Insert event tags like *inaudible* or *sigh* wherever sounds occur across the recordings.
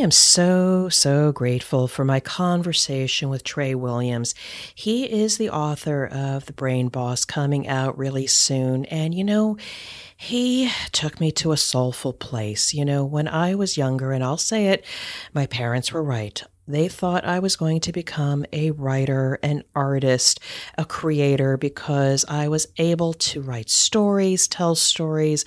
am so, so grateful for my conversation with Tra Williams. He is the author of The Brain Boss coming out really soon. And, you know, he took me to a soulful place. You know, when I was younger, and I'll say it, my parents were right. They thought I was going to become a writer, an artist, a creator because I was able to write stories, tell stories,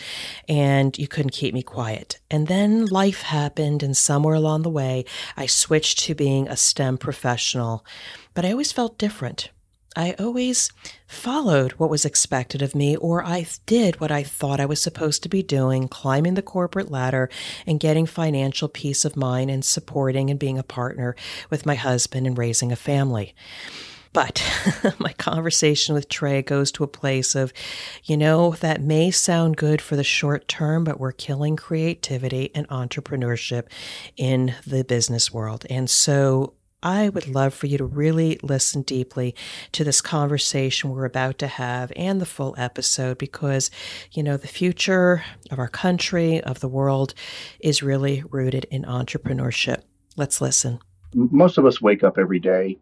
and you couldn't keep me quiet. And then life happened, and somewhere along the way, I switched to being a STEM professional. But I always felt different. I always followed what was expected of me, or I did what I thought I was supposed to be doing, climbing the corporate ladder and getting financial peace of mind and supporting and being a partner with my husband and raising a family. But *laughs* my conversation with Tra goes to a place of, you know, that may sound good for the short term, but we're killing creativity and entrepreneurship in the business world. And so I would love for you to really listen deeply to this conversation we're about to have and the full episode because, you know, the future of our country, of the world, is really rooted in entrepreneurship. Let's listen. Most of us wake up every day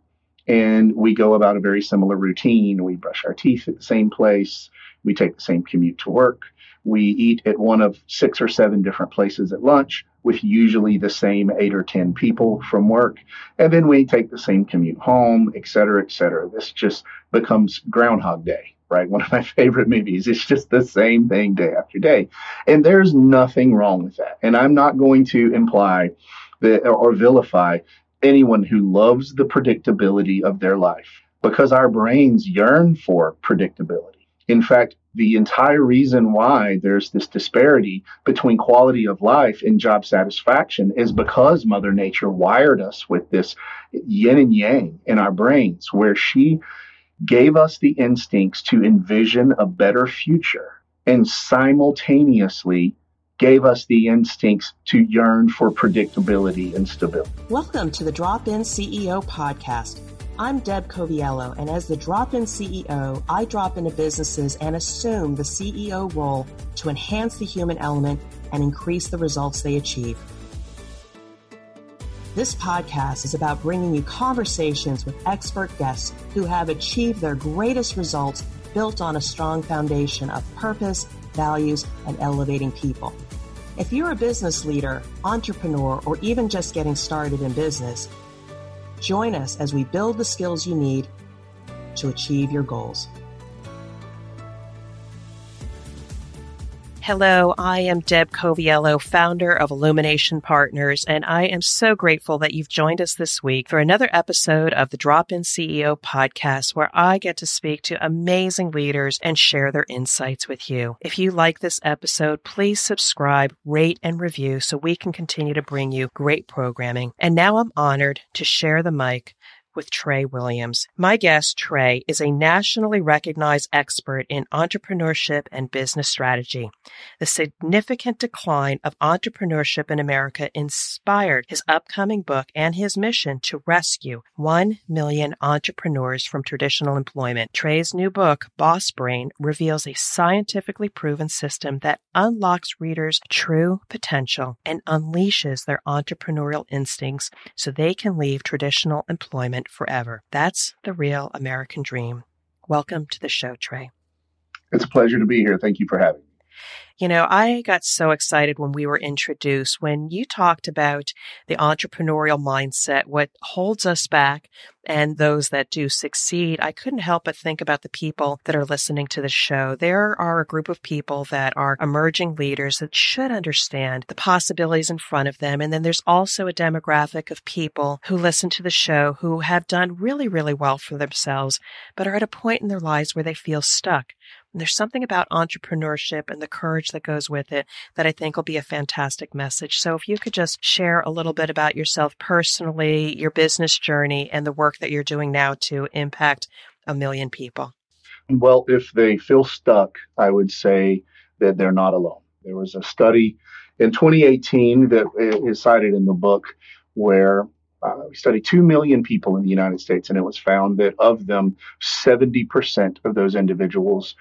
and we go about a very similar routine. We brush our teeth at the same place, we take the same commute to work, we eat at one of six or seven different places at lunch with usually the same eight or 10 people from work. And then we take the same commute home, et cetera, et cetera. This just becomes Groundhog Day, right? One of my *laughs* favorite movies. It's just the same thing day after day. And there's nothing wrong with that. And I'm not going to imply that or vilify anyone who loves the predictability of their life because our brains yearn for predictability. In fact, the entire reason why there's this disparity between quality of life and job satisfaction is because Mother Nature wired us with this yin and yang in our brains, where she gave us the instincts to envision a better future and simultaneously gave us the instincts to yearn for predictability and stability. Welcome to the Drop In CEO podcast I'm Deb Coviello, and as the drop in CEO, I drop into businesses and assume the CEO role to enhance the human element and increase the results they achieve. This podcast is about bringing you conversations with expert guests who have achieved their greatest results built on a strong foundation of purpose, values, and elevating people. If you're a business leader, entrepreneur, or even just getting started in business, Join us as we build the skills you need to achieve your goals. Hello, I am Deb Coviello, founder of Illumination Partners, and I am so grateful that you've joined us this week for another episode of the Drop In CEO podcast, where I get to speak to amazing leaders and share their insights with you. If you like this episode, please subscribe, rate, and review so we can continue to bring you great programming. And now I'm honored to share the mic with Tra Williams. My guest, Tra, is a nationally recognized expert in entrepreneurship and business strategy. The significant decline of entrepreneurship in America inspired his upcoming book and his mission to rescue 1 million entrepreneurs from traditional employment. Tra's new book, Boss Brain, reveals a scientifically proven system that unlocks readers' true potential and unleashes their entrepreneurial instincts so they can leave traditional employment forever. That's the real American dream. Welcome to the show, Tra. It's a pleasure to be here. Thank you for having me. You know, I got so excited when we were introduced, when you talked about the entrepreneurial mindset, what holds us back and those that do succeed. I couldn't help but think about the people that are listening to the show. There are a group of people that are emerging leaders that should understand the possibilities in front of them. And then there's also a demographic of people who listen to the show who have done really, really well for themselves, but are at a point in their lives where they feel stuck. And there's something about entrepreneurship and the courage that goes with it that I think will be a fantastic message. So if you could just share a little bit about yourself personally, your business journey, and the work that you're doing now to impact a million people. Well, if they feel stuck, I would say that they're not alone. There was a study in 2018 that is cited in the book where uh, we studied 2 million people in the United States, and it was found that of them, 70% of those individuals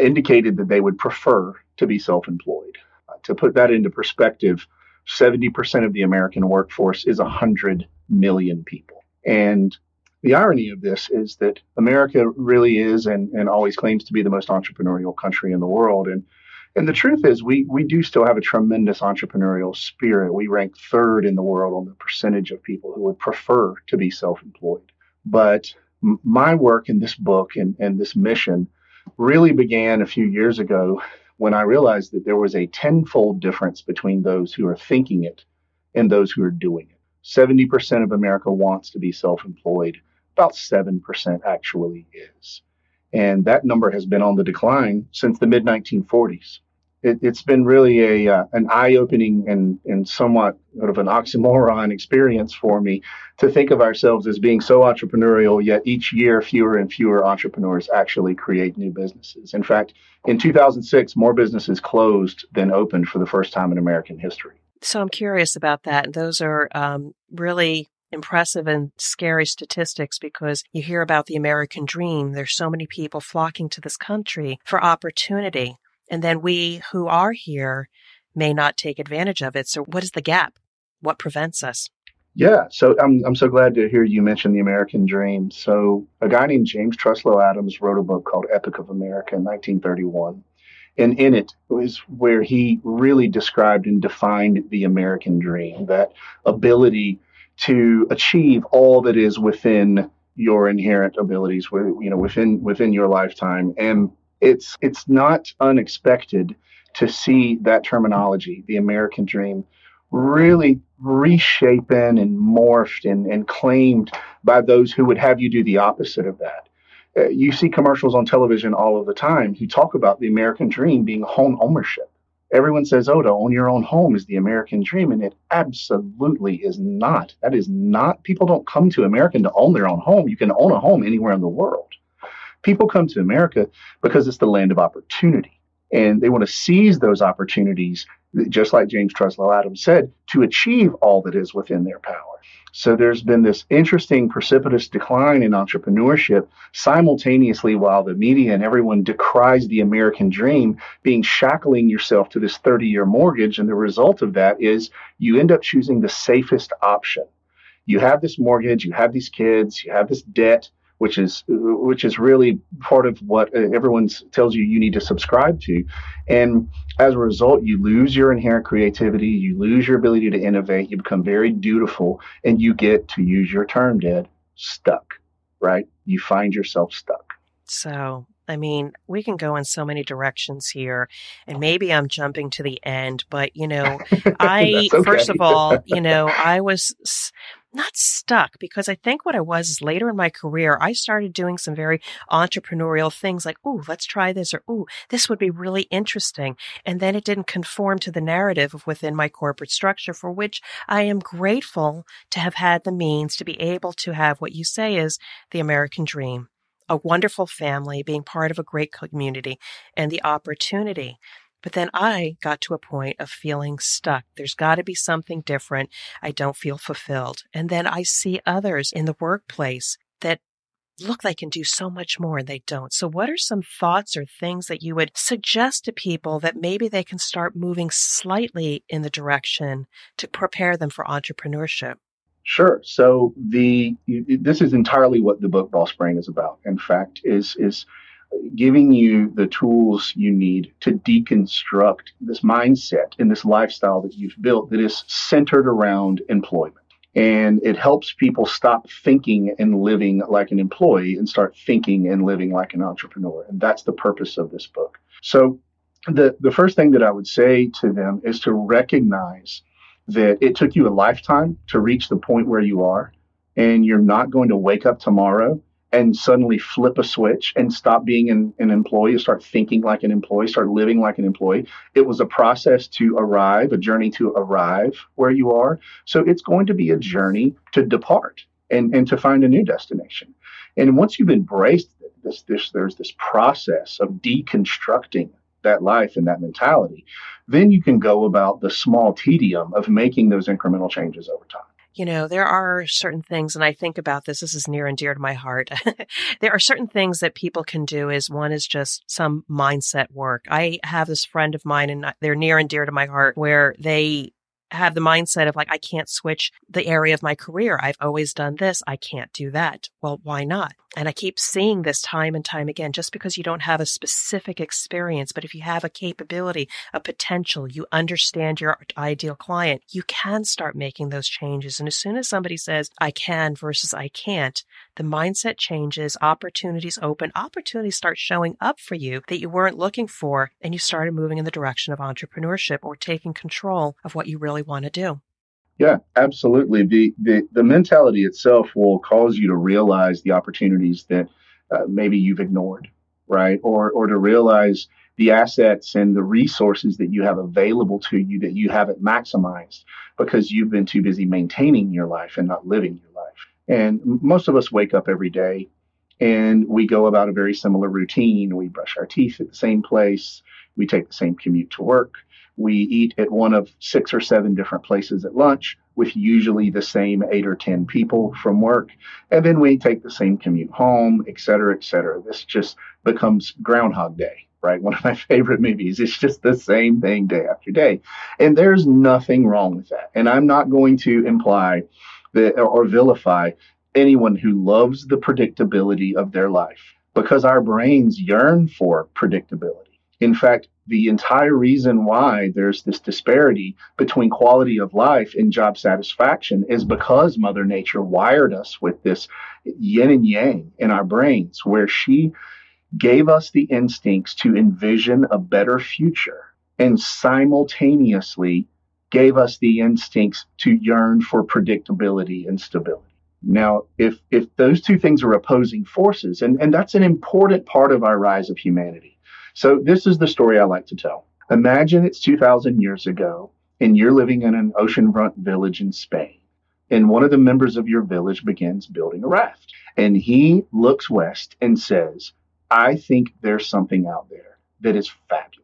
indicated that they would prefer to be self employed. Uh, to put that into perspective, 70% of the American workforce is 100 million people. And the irony of this is that America really is and, and always claims to be the most entrepreneurial country in the world. And and the truth is, we we do still have a tremendous entrepreneurial spirit. We rank third in the world on the percentage of people who would prefer to be self-employed. But m- my work in this book and, and this mission really began a few years ago when I realized that there was a tenfold difference between those who are thinking it and those who are doing it. 70% of America wants to be self employed, about 7% actually is. And that number has been on the decline since the mid 1940s it, has been really a uh, an eye opening and and somewhat sort of an oxymoron *laughs* experience for me to think of ourselves as being so entrepreneurial, yet each year fewer and fewer entrepreneurs actually create new businesses. In fact, in 2006, more businesses closed than opened for the first time in American history. So I'm curious about that. Those are um, really impressive and scary statistics because you hear about the American dream. There's so many people flocking to this country for opportunity. And then we who are here may not take advantage of it. So, what is the gap? What prevents us? Yeah, so I'm I'm so glad to hear you mention the American Dream. So a guy named James Truslow Adams wrote a book called Epic of America in 1931, and in it was where he really described and defined the American Dream, that ability to achieve all that is within your inherent abilities, you know, within within your lifetime, and it's it's not unexpected to see that terminology, the American dream, really reshapen and morphed and, and claimed by those who would have you do the opposite of that. Uh, you see commercials on television all of the time who talk about the American dream being home ownership. Everyone says, oh, to own your own home is the American dream. And it absolutely is not. That is not, people don't come to America to own their own home. You can own a home anywhere in the world. People come to America because it's the land of opportunity. And they want to seize those opportunities, just like James Truslow Adams said, to achieve all that is within their power. So there's been this interesting precipitous decline in entrepreneurship simultaneously while the media and everyone decries the American dream, being shackling yourself to this 30 year mortgage. And the result of that is you end up choosing the safest option. You have this mortgage, you have these kids, you have this debt, which is which is really part of what uh, everyone tells you you need to subscribe to. And as a result you lose your inherent creativity you lose your ability to innovate you become very dutiful and you get to use your term dead stuck right? You find yourself stuck. So I mean, we can go in so many directions here, and maybe I'm jumping to the end, but you know, *laughs* I, okay. first of all, you know, I was not stuck because I think what I was is later in my career, I started doing some very entrepreneurial things like, oh, let's try this or oh, this would be really interesting. And then it didn't conform to the narrative within my corporate structure for which I am grateful to have had the means to be able to have what you say is the American dream. A wonderful family, being part of a great community, and the opportunity but then I got to a point of feeling stuck. There's got to be something different. I don't feel fulfilled. And then I see others in the workplace that look they can do so much more and they don't. So what are some thoughts or things that you would suggest to people that maybe they can start moving slightly in the direction to prepare them for entrepreneurship? Sure. So the this is entirely what the book Boss Brain is about. In fact, is is giving you the tools you need to deconstruct this mindset and this lifestyle that you've built that is centered around employment. And it helps people stop thinking and living like an employee and start thinking and living like an entrepreneur. And that's the purpose of this book. So, the, the first thing that I would say to them is to recognize that it took you a lifetime to reach the point where you are, and you're not going to wake up tomorrow and suddenly flip a switch and stop being an, an employee, start thinking like an employee, start living like an employee. It was a process to arrive, a journey to arrive where you are. So it's going to be a journey to depart and, and to find a new destination. And once you've embraced this, this, there's this process of deconstructing that life and that mentality, then you can go about the small tedium of making those incremental changes over time you know, there are certain things, and I think about this, this is near and dear to my heart. *laughs* there are certain things that people can do is one is just some mindset work. I have this friend of mine and they're near and dear to my heart where they have the mindset of like, I can't switch the area of my career. I've always done this. I can't do that. Well, why not? And I keep seeing this time and time again, just because you don't have a specific experience, but if you have a capability, a potential, you understand your ideal client, you can start making those changes. And as soon as somebody says, I can versus I can't, the mindset changes, opportunities open, opportunities start showing up for you that you weren't looking for, and you started moving in the direction of entrepreneurship or taking control of what you really want to do. Yeah, absolutely. The, the the mentality itself will cause you to realize the opportunities that uh, maybe you've ignored, right? Or or to realize the assets and the resources that you have available to you that you haven't maximized because you've been too busy maintaining your life and not living your life. And most of us wake up every day and we go about a very similar routine. We brush our teeth at the same place. We take the same commute to work. We eat at one of six or seven different places at lunch with usually the same eight or 10 people from work. And then we take the same commute home, et cetera, et cetera. This just becomes Groundhog Day, right? One of my *laughs* favorite movies. It's just the same thing day after day. And there's nothing wrong with that. And I'm not going to imply that or vilify anyone who loves the predictability of their life because our brains yearn for predictability. In fact, the entire reason why there's this disparity between quality of life and job satisfaction is because Mother Nature wired us with this yin and yang in our brains, where she gave us the instincts to envision a better future and simultaneously gave us the instincts to yearn for predictability and stability. Now, if if those two things are opposing forces, and, and that's an important part of our rise of humanity so this is the story I like to tell. Imagine it's 2,000 years ago, and you're living in an oceanfront village in Spain. And one of the members of your village begins building a raft. And he looks west and says, I think there's something out there that is fabulous.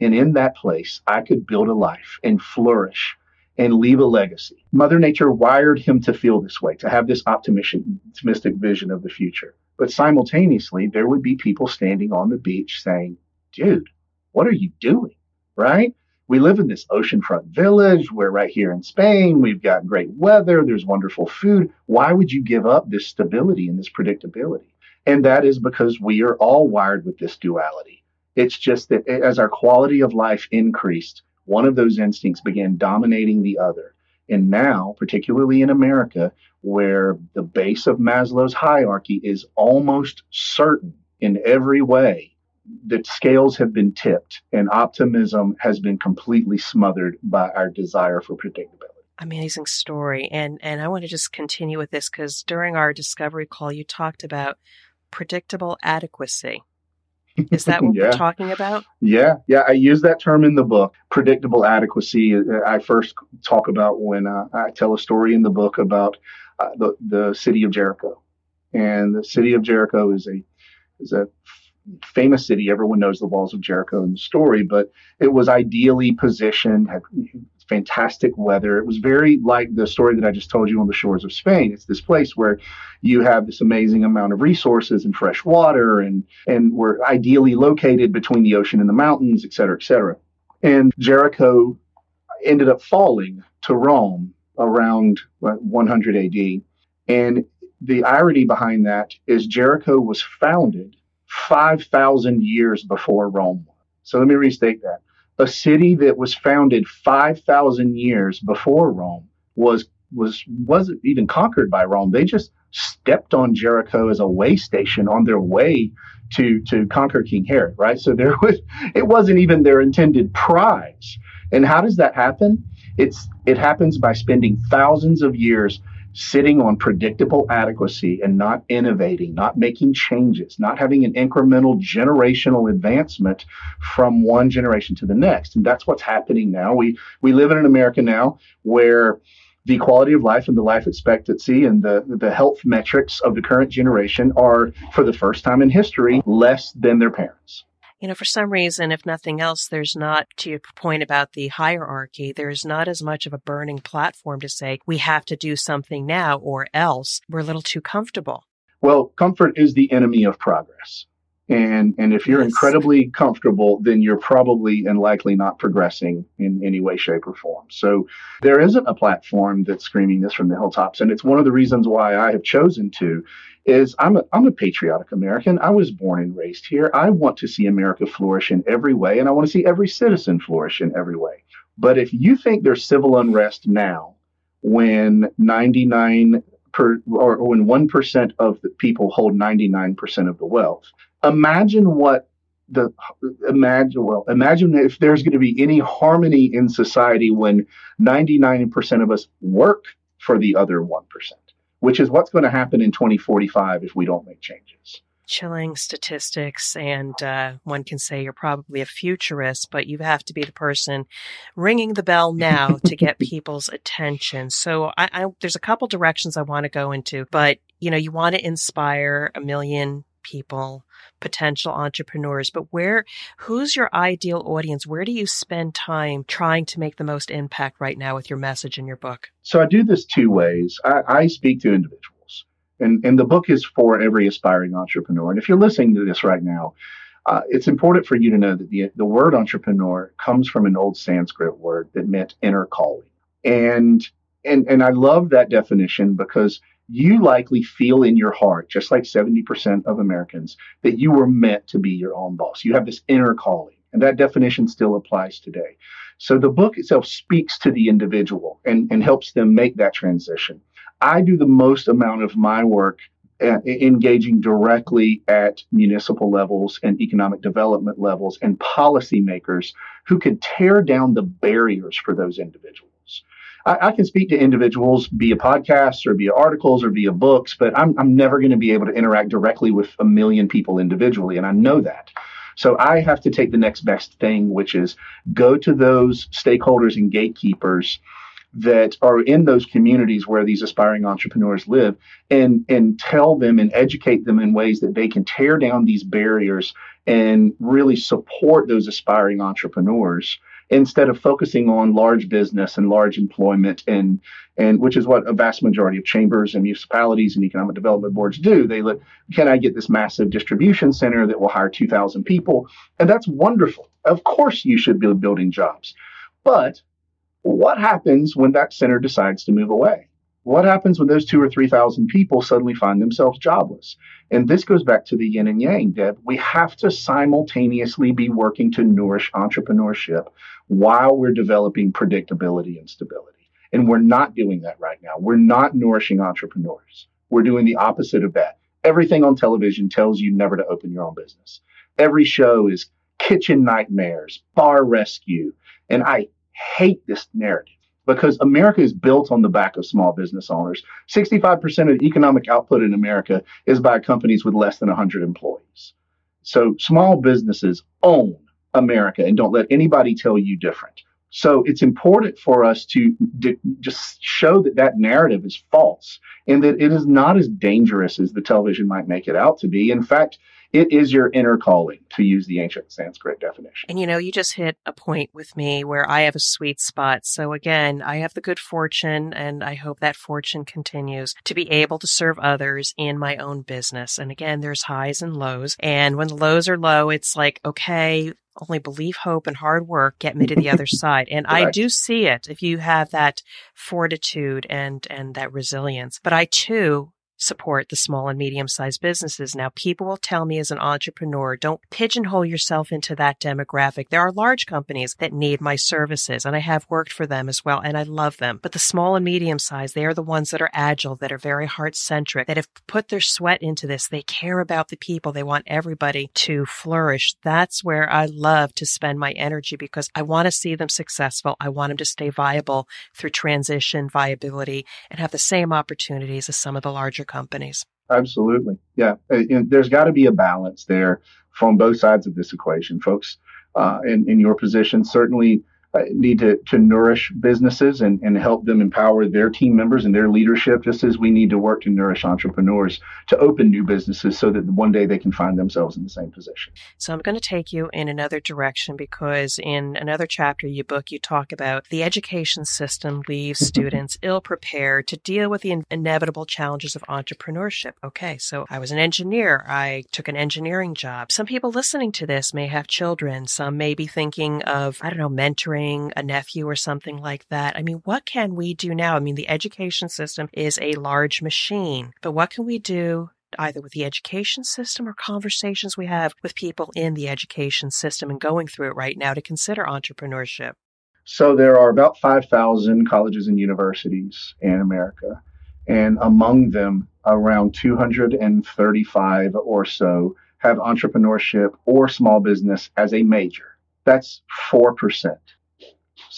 And in that place, I could build a life and flourish and leave a legacy. Mother Nature wired him to feel this way, to have this optimistic vision of the future. But simultaneously, there would be people standing on the beach saying, dude, what are you doing? Right? We live in this oceanfront village. We're right here in Spain. We've got great weather. There's wonderful food. Why would you give up this stability and this predictability? And that is because we are all wired with this duality. It's just that as our quality of life increased, one of those instincts began dominating the other. And now, particularly in America, where the base of Maslow's hierarchy is almost certain in every way, that scales have been tipped and optimism has been completely smothered by our desire for predictability. Amazing story. And and I want to just continue with this because during our discovery call you talked about predictable adequacy. Is that what yeah. we're talking about? Yeah, yeah. I use that term in the book, predictable adequacy. Uh, I first talk about when uh, I tell a story in the book about uh, the the city of Jericho, and the city of Jericho is a is a famous city. Everyone knows the walls of Jericho in the story, but it was ideally positioned, had fantastic weather. It was very like the story that I just told you on the shores of Spain. It's this place where you have this amazing amount of resources and fresh water, and and we're ideally located between the ocean and the mountains, et cetera, et cetera. And Jericho ended up falling to Rome around 100 AD. And the irony behind that is Jericho was founded 5,000 years before Rome. So let me restate that a city that was founded 5,000 years before Rome was was wasn't even conquered by Rome. They just stepped on Jericho as a way station on their way to to conquer King Herod, right? So there *laughs* was it wasn't even their intended prize. And how does that happen? It's it happens by spending thousands of years sitting on predictable adequacy and not innovating, not making changes, not having an incremental generational advancement from one generation to the next. And that's what's happening now. We we live in an America now where the quality of life and the life expectancy and the, the health metrics of the current generation are, for the first time in history, less than their parents you know, for some reason, if nothing else, there's not, to your point about the hierarchy, there's not as much of a burning platform to say, we have to do something now or else we're a little too comfortable. Well, comfort is the enemy of progress. And, and if you're yes. incredibly comfortable, then you're probably and likely not progressing in any way, shape, or form. So there isn't a platform that's screaming this from the hilltops. And it's one of the reasons why I have chosen to is I'm a, I'm a patriotic American. I was born and raised here. I want to see America flourish in every way, and I want to see every citizen flourish in every way. But if you think there's civil unrest now, when 99 per, or when 1% of the people hold 99% of the wealth, imagine what the imagine well imagine if there's going to be any harmony in society when 99% of us work for the other 1% which is what's going to happen in 2045 if we don't make changes. Chilling statistics and uh, one can say you're probably a futurist but you have to be the person ringing the bell now to get *laughs* people's attention. So I, I, there's a couple directions i want to go into but you know you want to inspire a million people, potential entrepreneurs, but where, who's your ideal audience? Where do you spend time trying to make the most impact right now with your message in your book? So I do this two ways. I, I speak to individuals, and, and the book is for every aspiring entrepreneur. And if you're listening to this right now, uh, it's important for you to know that the, the word entrepreneur comes from an old Sanskrit word that meant inner calling. And and and I love that definition because you likely feel in your heart, just like 70% of Americans, that you were meant to be your own boss. You have this inner calling, and that definition still applies today. So the book itself speaks to the individual and, and helps them make that transition. I do the most amount of my work uh, engaging directly at municipal levels and economic development levels and policymakers who can tear down the barriers for those individuals. I, I, can speak to individuals via podcasts or via articles or via books, but I'm, I'm never going to be able to interact directly with a million people individually. And I know that. So I have to take the next best thing, which is go to those stakeholders and gatekeepers that are in those communities where these aspiring entrepreneurs live and and tell them and educate them in ways that they can tear down these barriers and really support those aspiring entrepreneurs instead of focusing on large business and large employment and and which is what a vast majority of chambers and municipalities and economic development boards do. They look, can I get this massive distribution center that will hire 2,000 people? And that's wonderful. Of course, you should be building jobs. But what happens when that center decides to move away? What happens when those two or 3,000 people suddenly find themselves jobless? And this goes back to the yin and yang, Deb. We have to simultaneously be working to nourish entrepreneurship while we're developing predictability and stability. And we're not doing that right now. We're not nourishing entrepreneurs. We're doing the opposite of that. Everything on television tells you never to open your own business. Every show is kitchen nightmares, bar rescue. And I hate this narrative because America is built on the back of small business owners. 65% of economic output in America is by companies with less than 100 employees. So small businesses own America and don't let anybody tell you different. So it's important for us to d- just show that that narrative is false and that it is not as dangerous as the television might make it out to be. In fact, it is your inner calling, to use the ancient Sanskrit definition. And you know, you just hit a point with me where I have a sweet spot. So again, I have the good fortune, and I hope that fortune continues to be able to serve others in my own business. And again, there's highs and lows. And when the lows are low, it's like, okay, only belief, hope, and hard work get me to the other *laughs* side. And I do see it if you have that fortitude and, and that resilience. But I too support the small and medium sized businesses. Now, people will tell me as an entrepreneur, don't pigeonhole yourself into that demographic. There are large companies that need my services and I have worked for them as well and I love them. But the small and medium sized, they are the ones that are agile, that are very heart centric, that have put their sweat into this. They care about the people. They want everybody to flourish. That's where I love to spend my energy because I want to see them successful. I want them to stay viable through transition, viability, and have the same opportunities as some of the larger companies. Absolutely. Yeah. And there's got to be a balance there from both sides of this equation, folks. Uh, in, in your position, certainly uh, Uh, need to, to nourish businesses and, and help them empower their team members and their leadership, just as we need to work to nourish entrepreneurs to open new businesses so that one day they can find themselves in the same position. So I'm going to take you in another direction because in another chapter of your book, you talk about the education system leaves mm-hmm. students ill prepared to deal with the in- inevitable challenges of entrepreneurship. Okay, so I was an engineer. I took an engineering job. Some people listening to this may have children. Some may be thinking of, I don't know, mentoring a nephew or something like that. I mean, what can we do now? I mean, the education system is a large machine, but what can we do either with the education system or conversations we have with people in the education system and going through it right now to consider entrepreneurship? So there are about 5,000 colleges and universities in America, and among them, around 235 or so have entrepreneurship or small business as a major. That's 4%.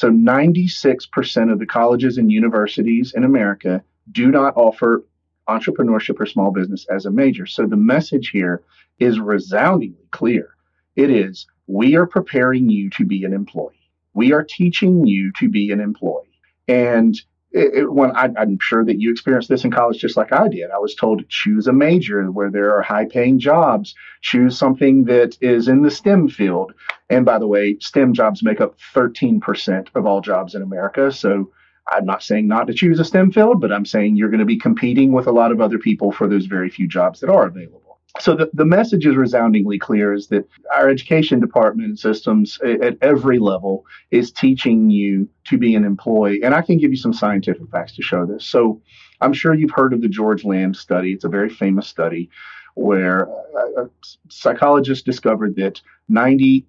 So 96% of the colleges and universities in America do not offer entrepreneurship or small business as a major. So the message here is resoundingly clear. It is we are preparing you to be an employee. We are teaching you to be an employee. And it, it, when I, am sure that you experienced this in college just like I did. I was told to choose a major where there are high paying jobs, choose something that is in the STEM field. And by the way, STEM jobs make up 13% of all jobs in America. So I'm not saying not to choose a STEM field, but I'm saying you're going to be competing with a lot of other people for those very few jobs that are available so the, the message is resoundingly clear is that our education department systems at every level is teaching you to be an employee. And i can give you some scientific facts to show this. So i'm sure you've heard of the George Land study. It's a very famous study where a psychologist discovered that 96%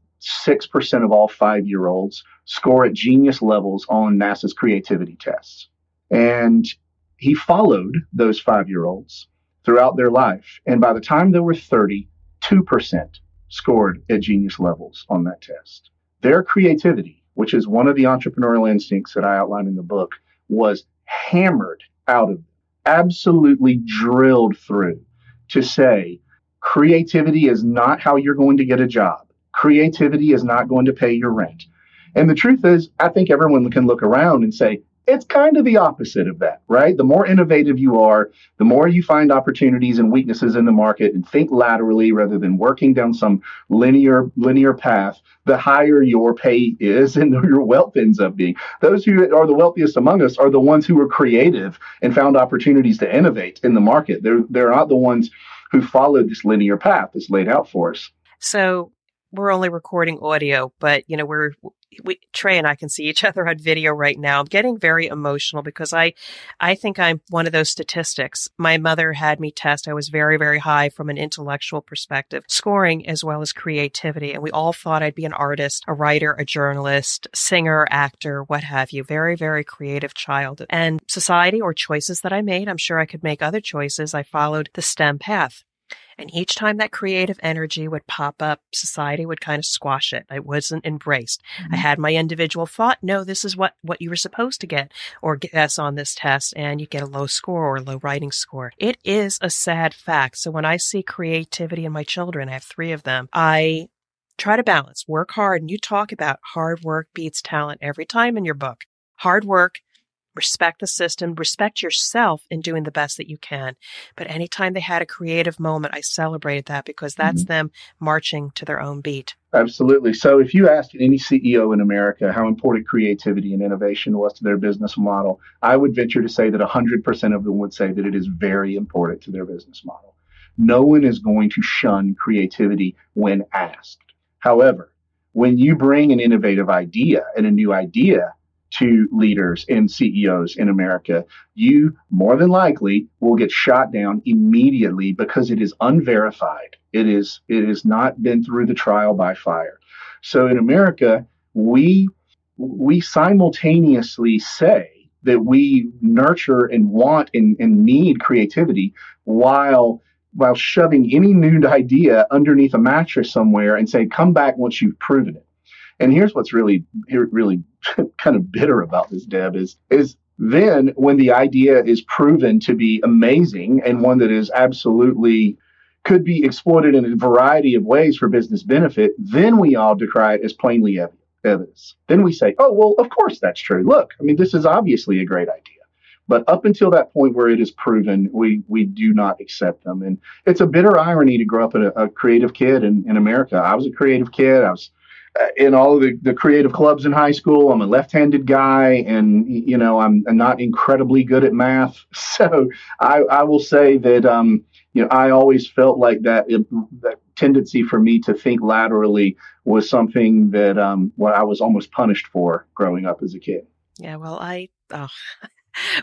of all five year olds score at genius levels on nasa's creativity tests. And he followed those five year olds throughout their life. And by the time they were 30, 2% scored at genius levels on that test. Their creativity, which is one of the entrepreneurial instincts that I outline in the book, was hammered out of absolutely drilled through to say creativity is not how you're going to get a job. Creativity is not going to pay your rent. And the truth is, I think everyone can look around and say, it's kind of the opposite of that, right? The more innovative you are, the more you find opportunities and weaknesses in the market and think laterally rather than working down some linear linear path, the higher your pay is *laughs* and your wealth ends up being. Those who are the wealthiest among us are the ones who were creative and found opportunities to innovate in the market. They're they're not the ones who followed this linear path that's laid out for us. So we're only recording audio, but you know, we're we, Tra and I can see each *laughs* other on video right now. I'm getting very emotional because I, I think I'm one of those statistics. My mother had me test. I was very, very high from an intellectual perspective, scoring as well as creativity. And we all thought I'd be an artist, a writer, a journalist, singer, actor, what have you. Very, very creative child. And society or choices that I made, I'm sure I could make other choices. I followed the STEM path. And each time that creative energy would pop up, society would kind of squash it. I wasn't embraced. Mm-hmm. I had my individual thought, no, this is what, what you were supposed to get or guess on this test and you get a low score or a low writing score. It is a sad fact. So when I see creativity in my children, I have three of them, I try to balance, work hard. And you talk about hard work beats talent every time in your book. Hard work respect the system, respect yourself in doing the best that you can. But anytime they had a creative moment, I celebrated that because that's mm-hmm. them marching to their own beat. Absolutely. So if you ask any CEO in America how important creativity and innovation was to their business model, I would venture to say that 100% of them would say that it is very important to their business model. No one is going to shun creativity when asked. However, when you bring an innovative idea and a new idea to leaders and CEOs in America, you more than likely will get shot down immediately because it is unverified. It is it has not been through the trial by fire. So in America, we we simultaneously say that we nurture and want and, and need creativity while while shoving any new idea underneath a mattress somewhere and say, come back once you've proven it. And here's what's really really *laughs* kind of bitter about this, Deb, is is then when the idea is proven to be amazing and one that is absolutely could be exploited in a variety of ways for business benefit, then we all decry it as plainly evidence. Then we say, oh, well, of course that's true. Look, I mean, this is obviously a great idea. But up until that point where it is proven, we, we do not accept them. And it's a bitter irony to grow up a, a creative kid in, in America. I was a creative kid. I was in all the, the creative clubs in high school. I'm a left-handed guy, and you know I'm, I'm not incredibly good at math. *laughs* So I, I will say that um, you know I always felt like that it, that tendency for me to think laterally was something that um, what I was almost punished for growing up as a kid. Yeah, well, I oh,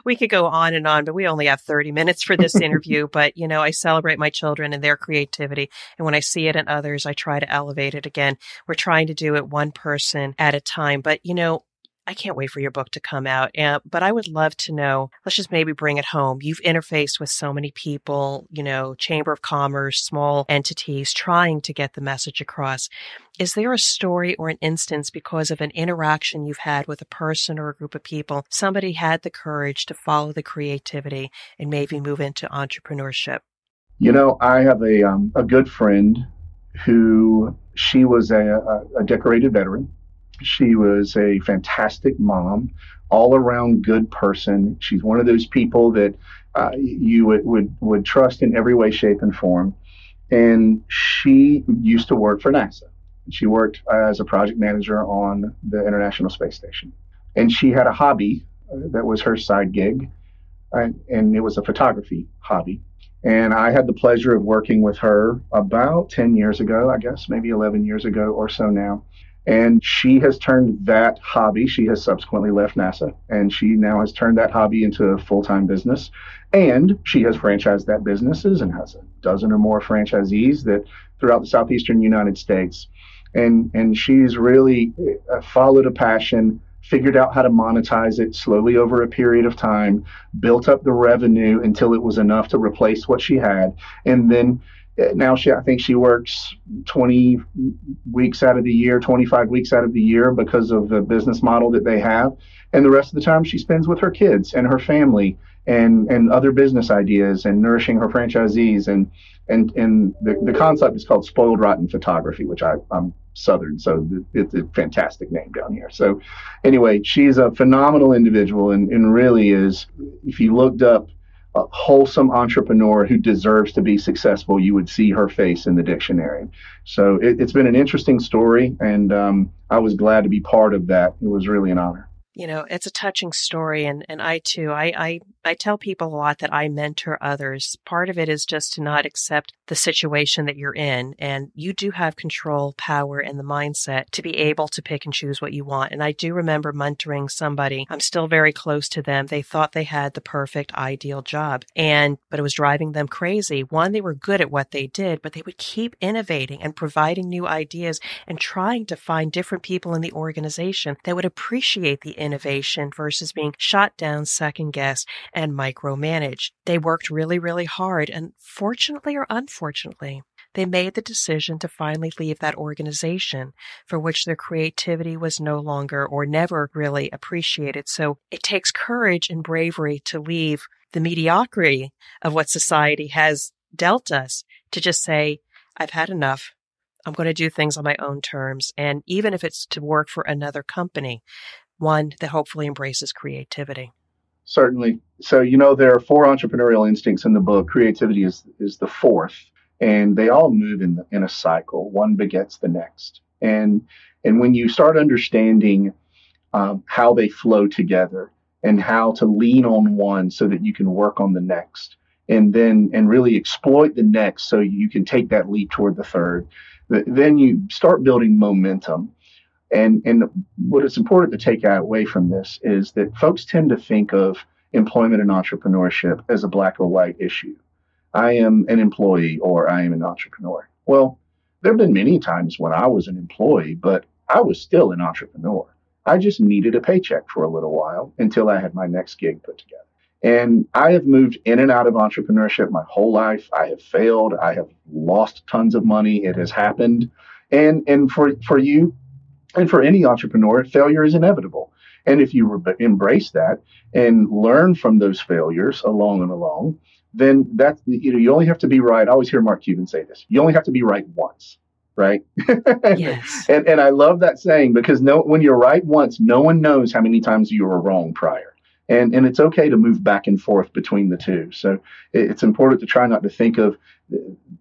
we could go on and on, but we only have 30 minutes for this *laughs* interview. but, you know, I celebrate my children and their creativity. And when I see it in others, I try to elevate it again. We're trying to do it one person at a time. But, you know, I can't wait for your book to come out. Uh, but I would love to know, let's just maybe bring it home. You've interfaced with so many people, you know, Chamber of Commerce, small entities trying to get the message across. Is there a story or an instance because of an interaction you've had with a person or a group of people, somebody had the courage to follow the creativity and maybe move into entrepreneurship? You know, I have a, um, a good friend who she was a, a decorated veteran she was a fantastic mom, all around good person. She's one of those people that uh, you would, would, would trust in every way, shape, and form. And she used to work for NASA. She worked as a project manager on the International Space Station. And she had a hobby uh, that was her side gig, and, and it was a photography hobby. And I had the pleasure of working with her about 10 years ago, I guess, maybe 11 years ago or so now. And she has turned that hobby, she has subsequently left NASA, and she now has turned that hobby into a full time business. And she has franchised that businesses and has a dozen or more franchisees that throughout the southeastern United States. And, and she's really uh, followed a passion, figured out how to monetize it slowly over a period of time, built up the revenue until it was enough to replace what she had, and then now she I think she works 20 weeks out of the year, 25 weeks out of the year because of the business model that they have, and the rest of the time she spends with her kids and her family and and other business ideas and nourishing her franchisees and and and the, the concept is called spoiled rotten photography, which I, I'm Southern, so it's a fantastic name down here. So anyway, she's a phenomenal individual and, and really is if you looked up a wholesome entrepreneur who deserves to be successful, you would see her face in the dictionary. So it, has been an interesting story, and um, I was glad to be part of that. It was really an honor you know, it's a touching story. And, and I too, I, I, I tell people a lot that I mentor others. Part of it is just to not accept the situation that you're in. And you do have control, power, and the mindset to be able to pick and choose what you want. And I do remember mentoring somebody. I'm still very close to them. They thought they had the perfect, ideal job. And, but it was driving them crazy. One, they were good at what they did, but they would keep innovating and providing new ideas and trying to find different people in the organization that would appreciate the innovation versus being shot down, second guessed, and micromanaged. They worked really, really hard, and fortunately or unfortunately, they made the decision to finally leave that organization for which their creativity was no longer or never really appreciated. So it takes courage and bravery to leave the mediocrity of what society has dealt us to just say, I've had enough. I'm going to do things on my own terms. And even if it's to work for another company, one that hopefully embraces creativity. Certainly. So, you know, there are four entrepreneurial instincts in the book. Creativity is, is the fourth, and they all move in, in a cycle. One begets the next. And, and when you start understanding um, how they flow together and how to lean on one so that you can work on the next, and then and really exploit the next so you can take that leap toward the third, then you start building momentum and and what is important to take away from this is that folks tend to think of employment and entrepreneurship as a black or white issue. I am an employee or I am an entrepreneur. Well, there have been many times when I was an employee, but I was still an entrepreneur. I just needed a paycheck for a little while until I had my next gig put together. And I have moved in and out of entrepreneurship my whole life. I have failed. I have lost tons of money. It has happened. And and for for you, and for any entrepreneur, failure is inevitable. And if you re- embrace that and learn from those failures along and along, then that's you know you only have to be right. I always hear Mark Cuban say this: you only have to be right once. right? *laughs* Yes. and, and I love that saying because no, when you're right once, no one knows how many times you were wrong prior. And, and it's okay to move back and forth between the two. So it's important to try not to think of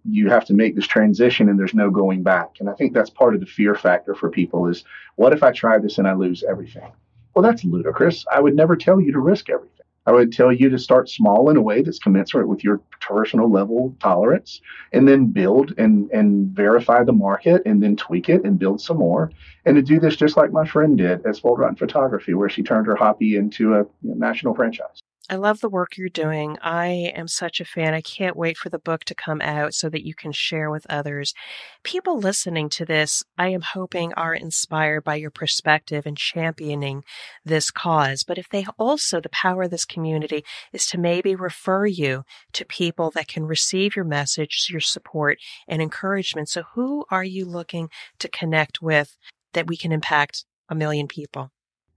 you have to make this transition and there's no going back. And I think that's part of the fear factor for people is what if I try this and I lose everything? Well, that's ludicrous. I would never tell you to risk everything. I would tell you to start small in a way that's commensurate with your personal level tolerance and then build and, and verify the market and then tweak it and build some more. And to do this just like my friend did at Spoiled Rotten Photography, where she turned her hobby into a you know, national franchise. I love the work you're doing. I am such a fan. I can't wait for the book to come out so that you can share with others. People listening to this, I am hoping are inspired by your perspective and championing this cause. But if they also, the power of this community is to maybe refer you to people that can receive your message, your support and encouragement. So who are you looking to connect with that we can impact a million people?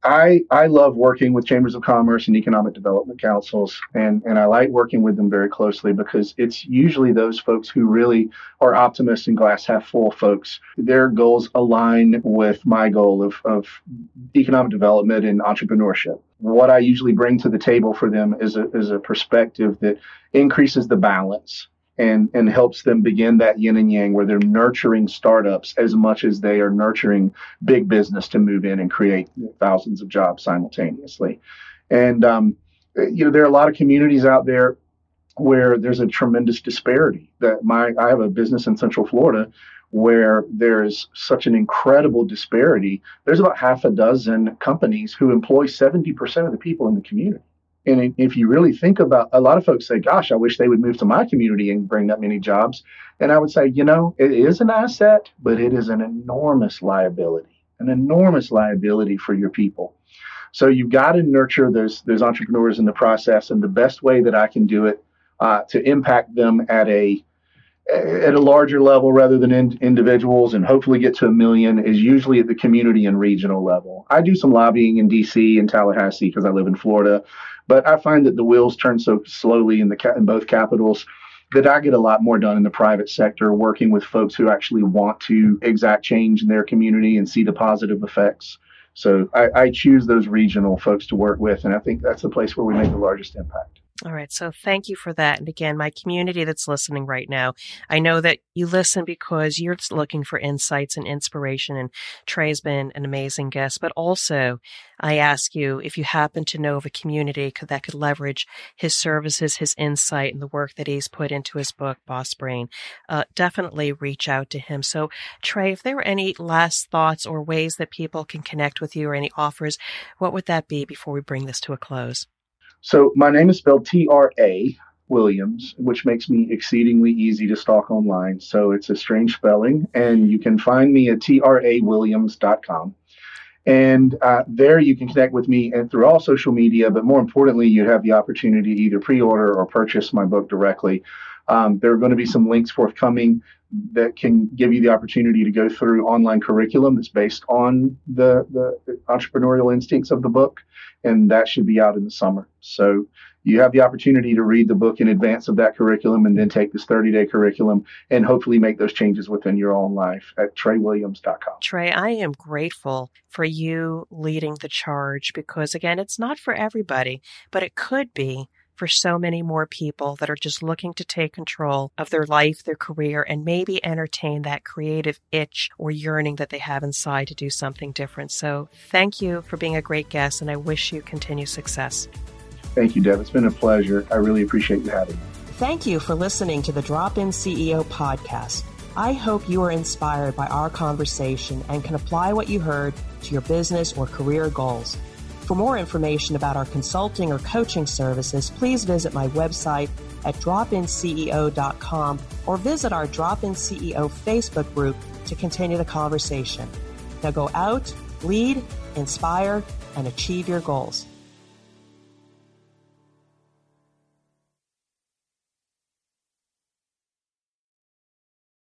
I, I love working with chambers of commerce and economic development councils, and, and I like working with them very closely because it's usually those folks who really are optimists and glass half full folks. Their goals align with my goal of, of economic development and entrepreneurship. What I usually bring to the table for them is a, is a perspective that increases the balance and and helps them begin that yin and yang where they're nurturing startups as much as they are nurturing big business to move in and create thousands of jobs simultaneously. And um, you know there are a lot of communities out there where there's a tremendous disparity. That my I have a business in Central Florida where there's such an incredible disparity. There's about half a dozen companies who employ 70% of the people in the community. And if you really think about a lot of folks say, gosh, I wish they would move to my community and bring that many jobs. And I would say, you know, it is an asset, but it is an enormous liability, an enormous liability for your people. So you've got to nurture those those entrepreneurs in the process. And the best way that I can do it uh, to impact them at a at a larger level rather than in, individuals and hopefully get to a million is usually at the community and regional level. I do some lobbying in DC and Tallahassee because I live in Florida. But I find that the wheels turn so slowly in the in both capitals that I get a lot more done in the private sector, working with folks who actually want to exact change in their community and see the positive effects. So I, I choose those regional folks to work with, and I think that's the place where we make the largest impact. All right. So thank you for that. And again, my community that's listening right now, I know that you listen because you're looking for insights and inspiration. And Tra's been an amazing guest, but also I ask you if you happen to know of a community that could leverage his services, his insight and the work that he's put into his book, Boss Brain, uh, definitely reach out to him. So Tra, if there were any last thoughts or ways that people can connect with you or any offers, what would that be before we bring this to a close? So my name is spelled T R A Williams, which makes me exceedingly easy to stalk online. So it's a strange spelling, and you can find me at trawilliams.com. And uh, there you can connect with me and through all social media, but more importantly, you have the opportunity to either pre-order or purchase my book directly. Um, there are going to be some links forthcoming that can give you the opportunity to go through online curriculum that's based on the, the entrepreneurial instincts of the book, and that should be out in the summer. So you have the opportunity to read the book in advance of that curriculum and then take this 30 day curriculum and hopefully make those changes within your own life at trawilliams.com. Tra, I am grateful for you leading the charge because, again, it's not for everybody, but it could be for so many more people that are just looking to take control of their life, their career, and maybe entertain that creative itch or yearning that they have inside to do something different. So thank you for being a great guest, and I wish you continued success. Thank you, Deb. It's been a pleasure. I really appreciate you having me. Thank you for listening to the Drop In CEO podcast. I hope you are inspired by our conversation and can apply what you heard to your business or career goals. For more information about our consulting or coaching services, please visit my website at dropinceo.com or visit our Drop In CEO Facebook group to continue the conversation. Now go out, lead, inspire, and achieve your goals.